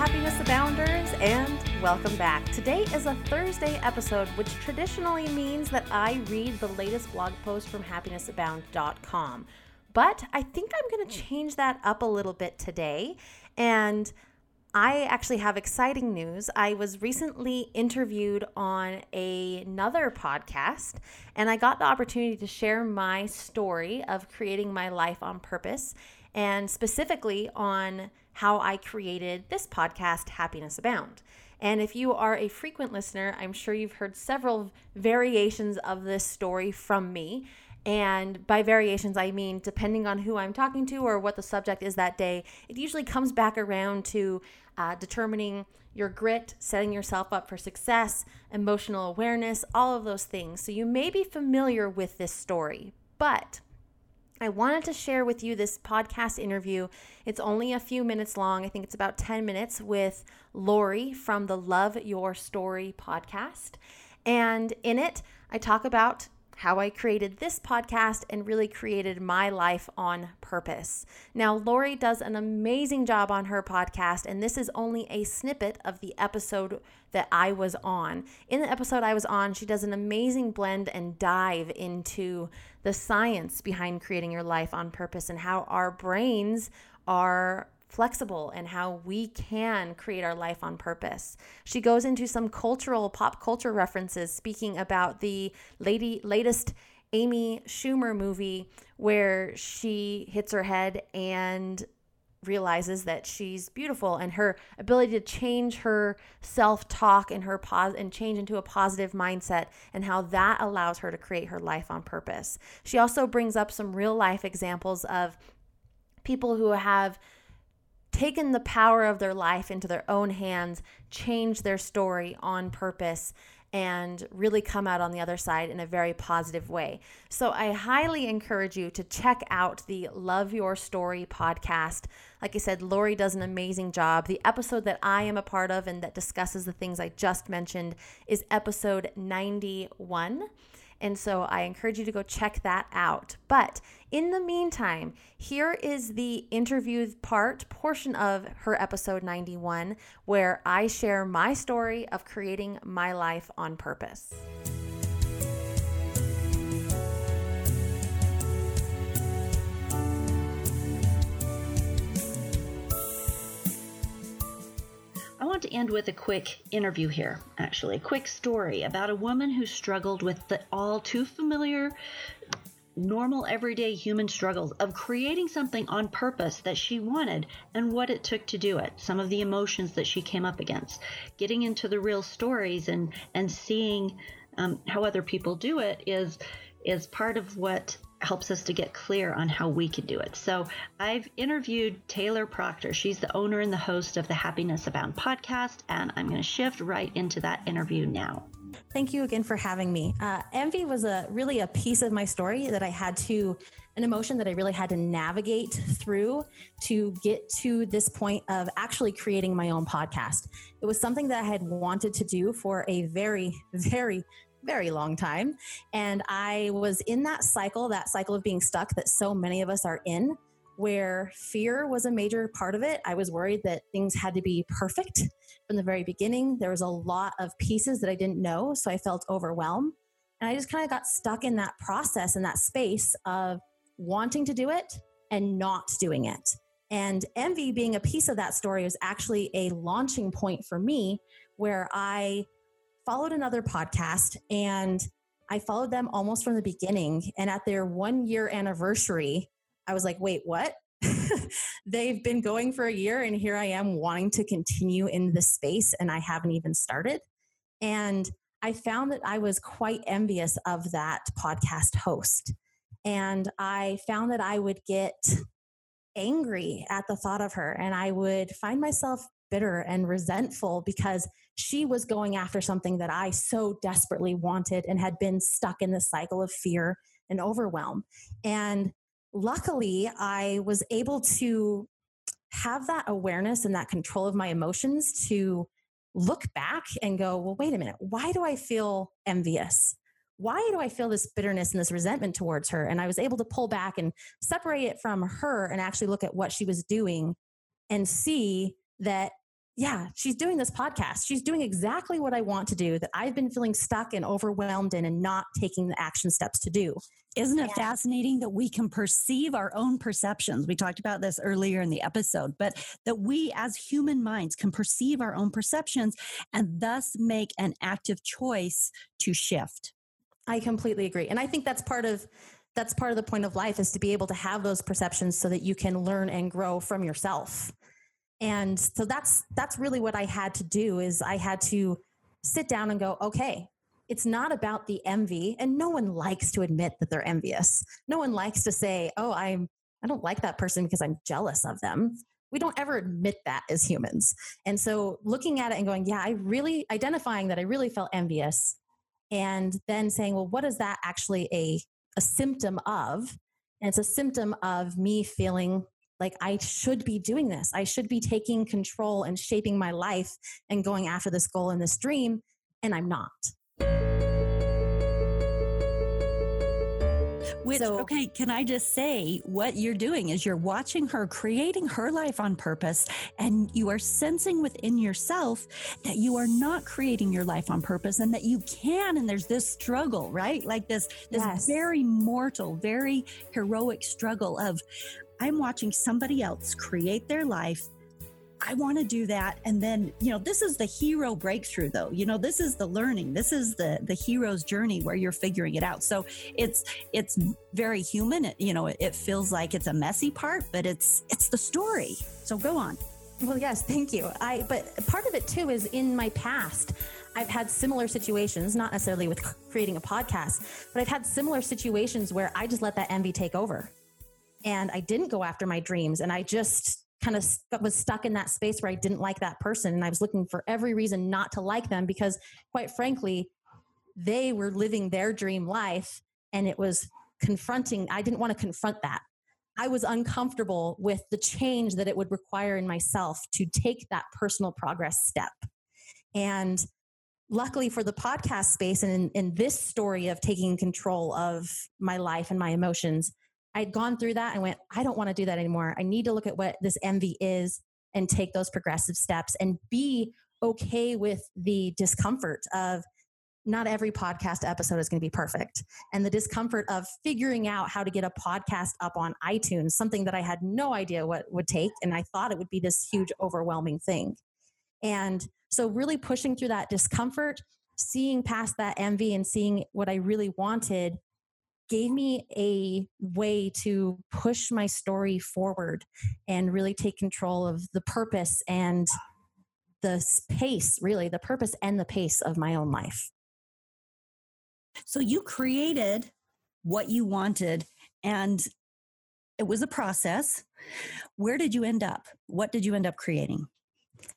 Happiness Abounders, and welcome back. Today is a Thursday episode, which traditionally means that I read the latest blog post from happinessabound.com. But I think I'm going to change that up a little bit today. And I actually have exciting news. I was recently interviewed on a, another podcast, and I got the opportunity to share my story of creating my life on purpose, and specifically on how I created this podcast, Happiness Abound. And if you are a frequent listener, I'm sure you've heard several variations of this story from me. And by variations, I mean depending on who I'm talking to or what the subject is that day, it usually comes back around to uh, determining your grit, setting yourself up for success, emotional awareness, all of those things. So you may be familiar with this story, but I wanted to share with you this podcast interview. It's only a few minutes long. I think it's about 10 minutes with Lori from the Love Your Story podcast. And in it, I talk about how I created this podcast and really created my life on purpose. Now, Lori does an amazing job on her podcast, and this is only a snippet of the episode that I was on. In the episode I was on, she does an amazing blend and dive into the science behind creating your life on purpose and how our brains are flexible and how we can create our life on purpose. She goes into some cultural pop culture references speaking about the lady latest Amy Schumer movie where she hits her head and realizes that she's beautiful and her ability to change her self-talk and her pos- and change into a positive mindset and how that allows her to create her life on purpose. She also brings up some real life examples of people who have taken the power of their life into their own hands, changed their story on purpose, and really come out on the other side in a very positive way. So I highly encourage you to check out the Love Your Story podcast. Like I said, Lori does an amazing job. The episode that I am a part of and that discusses the things I just mentioned is episode 91. And so I encourage you to go check that out. But in the meantime, here is the interview part portion of her episode 91, where I share my story of creating my life on purpose. Want to end with a quick interview here, actually, a quick story about a woman who struggled with the all too familiar normal everyday human struggles of creating something on purpose that she wanted and what it took to do it some of the emotions that she came up against. Getting into the real stories and and seeing um, how other people do it is is part of what helps us to get clear on how we can do it. So I've interviewed Taylor Proctor. She's the owner and the host of the Happiness Abound podcast, and I'm going to shift right into that interview now. Thank you again for having me. Uh, envy was a really a piece of my story that I had to an emotion that I really had to navigate through to get to this point of actually creating my own podcast. It was something that I had wanted to do for a very, very, very long time. And I was in that cycle, that cycle of being stuck that so many of us are in, where fear was a major part of it. I was worried that things had to be perfect from the very beginning. There was a lot of pieces that I didn't know. So I felt overwhelmed. And I just kind of got stuck in that process, in that space of wanting to do it and not doing it. And envy being a piece of that story was actually a launching point for me where I followed another podcast and I followed them almost from the beginning. And at their one year anniversary, I was like, wait, what? They've been going for a year, and here I am wanting to continue in this space, and I haven't even started. And I found that I was quite envious of that podcast host. And I found that I would get angry at the thought of her and I would find myself bitter and resentful because she was going after something that I so desperately wanted and had been stuck in this cycle of fear and overwhelm. And luckily, I was able to have that awareness and that control of my emotions to look back and go, well, wait a minute, why do I feel envious? Why do I feel this bitterness and this resentment towards her? And I was able to pull back and separate it from her and actually look at what she was doing and see that yeah, she's doing this podcast. She's doing exactly what I want to do that I've been feeling stuck and overwhelmed in and not taking the action steps to do. Isn't it yeah. fascinating that we can perceive our own perceptions? We talked about this earlier in the episode, but that we as human minds can perceive our own perceptions and thus make an active choice to shift. I completely agree. And I think that's part of that's part of the point of life is to be able to have those perceptions so that you can learn and grow from yourself and so that's that's really what i had to do is i had to sit down and go okay it's not about the envy. And no one likes to admit that they're envious. No one likes to say oh i'm i don't like that person because i'm jealous of them. We don't ever admit that as humans. And so looking at it and going yeah i really identifying that i really felt envious and then saying well what is that actually a a symptom of? And it's a symptom of me feeling like I should be doing this. I should be taking control and shaping my life and going after this goal and this dream. And I'm not. Which, so, okay, can I just say what you're doing is you're watching her creating her life on purpose, and you are sensing within yourself that you are not creating your life on purpose and that you can. And there's this struggle, right? Like this, this yes. very mortal, very heroic struggle of, I'm watching somebody else create their life. I want to do that. And then, you know, this is the hero breakthrough though. You know, this is the learning. This is the the hero's journey where you're figuring it out. So it's it's very human. It, you know, it, it feels like it's a messy part, but it's it's the story. So go on. Well, yes, thank you. I but part of it too is in my past. I've had similar situations, not necessarily with creating a podcast, but I've had similar situations where I just let that envy take over and I didn't go after my dreams and I just kind of was stuck in that space where I didn't like that person and I was looking for every reason not to like them because quite frankly they were living their dream life and it was confronting I didn't want to confront that. I was uncomfortable with the change that it would require in myself to take that personal progress step. And luckily for the podcast space and in, in this story of taking control of my life and my emotions, I'd gone through that and went, I don't want to do that anymore. I need to look at what this envy is and take those progressive steps and be okay with the discomfort of not every podcast episode is going to be perfect. And the discomfort of figuring out how to get a podcast up on iTunes, something that I had no idea what would take. And I thought it would be this huge, overwhelming thing. And so, really pushing through that discomfort, seeing past that envy and seeing what I really wanted gave me a way to push my story forward and really take control of the purpose and the pace, really, the purpose and the pace of my own life. So you created what you wanted, and it was a process. Where did you end up? What did you end up creating?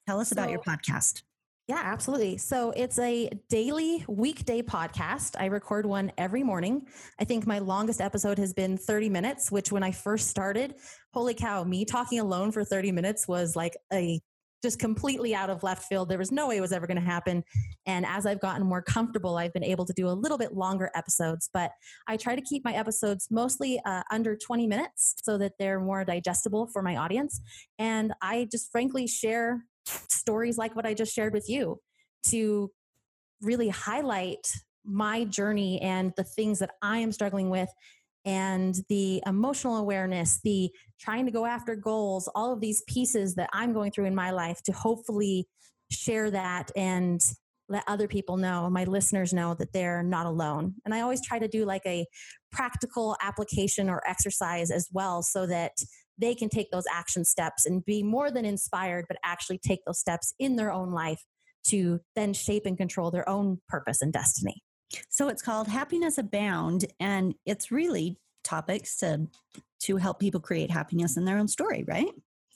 Tell us so, about your podcast. Yeah, absolutely. So it's a daily weekday podcast. I record one every morning. I think my longest episode has been 30 minutes, which when I first started, holy cow, me talking alone for 30 minutes was like a just completely out of left field. There was no way it was ever going to happen. And as I've gotten more comfortable, I've been able to do a little bit longer episodes. But I try to keep my episodes mostly uh, under 20 minutes so that they're more digestible for my audience. And I just frankly share stories like what I just shared with you to really highlight my journey and the things that I am struggling with and the emotional awareness, the trying to go after goals, all of these pieces that I'm going through in my life to hopefully share that and let other people know, my listeners know that they're not alone. And I always try to do like a practical application or exercise as well so that they can take those action steps and be more than inspired, but actually take those steps in their own life to then shape and control their own purpose and destiny. So it's called Happiness Abound, and it's really topics to to help people create happiness in their own story, right?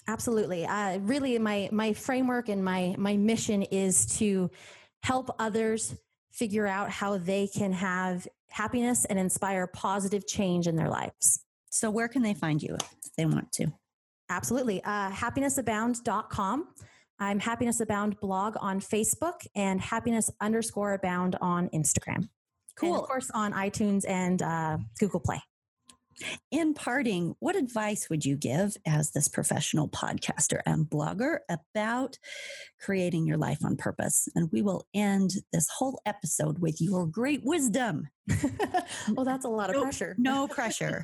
Absolutely. Uh, really, my my framework and my my mission is to help others figure out how they can have happiness and inspire positive change in their lives. So, where can they find you if they want to? Absolutely. Uh, happinessabound.com. I'm Happiness Abound blog on Facebook and happiness underscore abound on Instagram. Cool. And of course, on iTunes and uh, Google Play. In parting, what advice would you give as this professional podcaster and blogger about creating your life on purpose? And we will end this whole episode with your great wisdom. well, that's a lot of no, pressure. No pressure.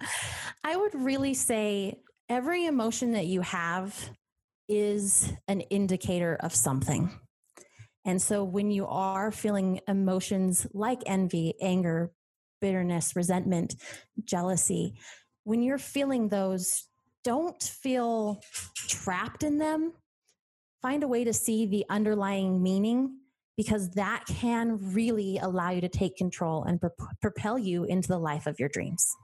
I would really say every emotion that you have is an indicator of something. And so when you are feeling emotions like envy, anger, bitterness, resentment, jealousy, when you're feeling those, don't feel trapped in them. Find a way to see the underlying meaning because that can really allow you to take control and pro- propel you into the life of your dreams.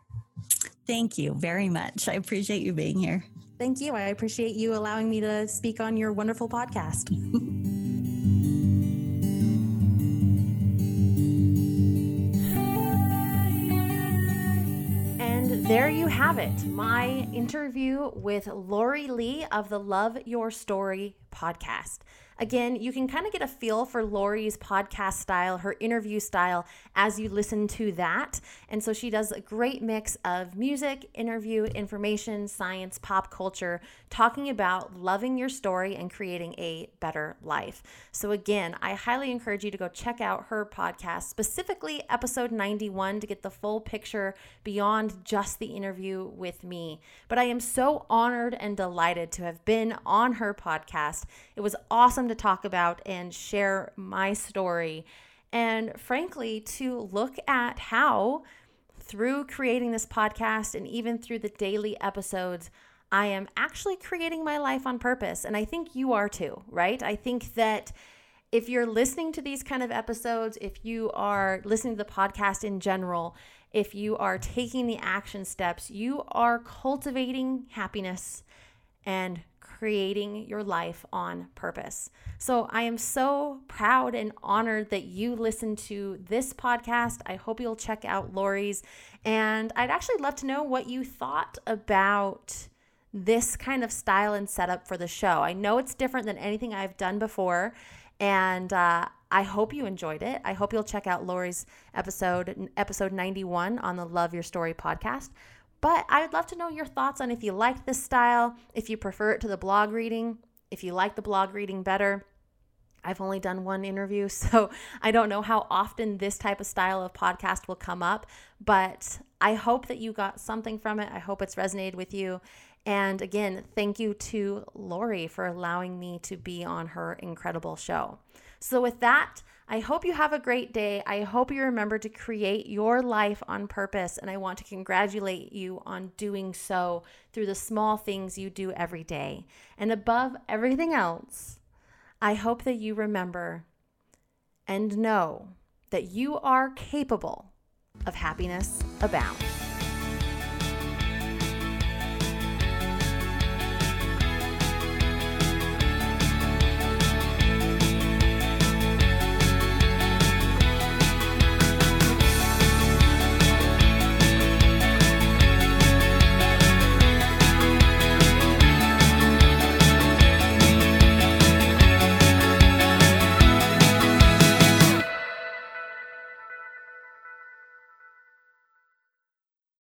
Thank you very much. I appreciate you being here. Thank you. I appreciate you allowing me to speak on your wonderful podcast. there you have it. My interview with Lori Lee of the Love Your Story podcast. Again, you can kind of get a feel for Lori's podcast style, her interview style, as you listen to that. And so she does a great mix of music, interview, information, science, pop culture, talking about loving your story and creating a better life. So, again, I highly encourage you to go check out her podcast, specifically episode 91, to get the full picture beyond just the interview with me. But I am so honored and delighted to have been on her podcast. It was awesome to talk about and share my story. And frankly, to look at how through creating this podcast and even through the daily episodes, I am actually creating my life on purpose. And I think you are too, right? I think that if you're listening to these kind of episodes, if you are listening to the podcast in general, if you are taking the action steps, you are cultivating happiness and creating your life on purpose. So I am so proud and honored that you listened to this podcast. I hope you'll check out Lori's. And I'd actually love to know what you thought about this kind of style and setup for the show. I know it's different than anything I've done before. And uh, I hope you enjoyed it. I hope you'll check out Lori's episode, episode 91 on the Love Your Story podcast. But I would love to know your thoughts on if you like this style, if you prefer it to the blog reading, if you like the blog reading better. I've only done one interview, so I don't know how often this type of style of podcast will come up, but I hope that you got something from it. I hope it's resonated with you. And again, thank you to Lori for allowing me to be on her incredible show. So, with that, I hope you have a great day. I hope you remember to create your life on purpose. And I want to congratulate you on doing so through the small things you do every day. And above everything else, I hope that you remember and know that you are capable of happiness abound.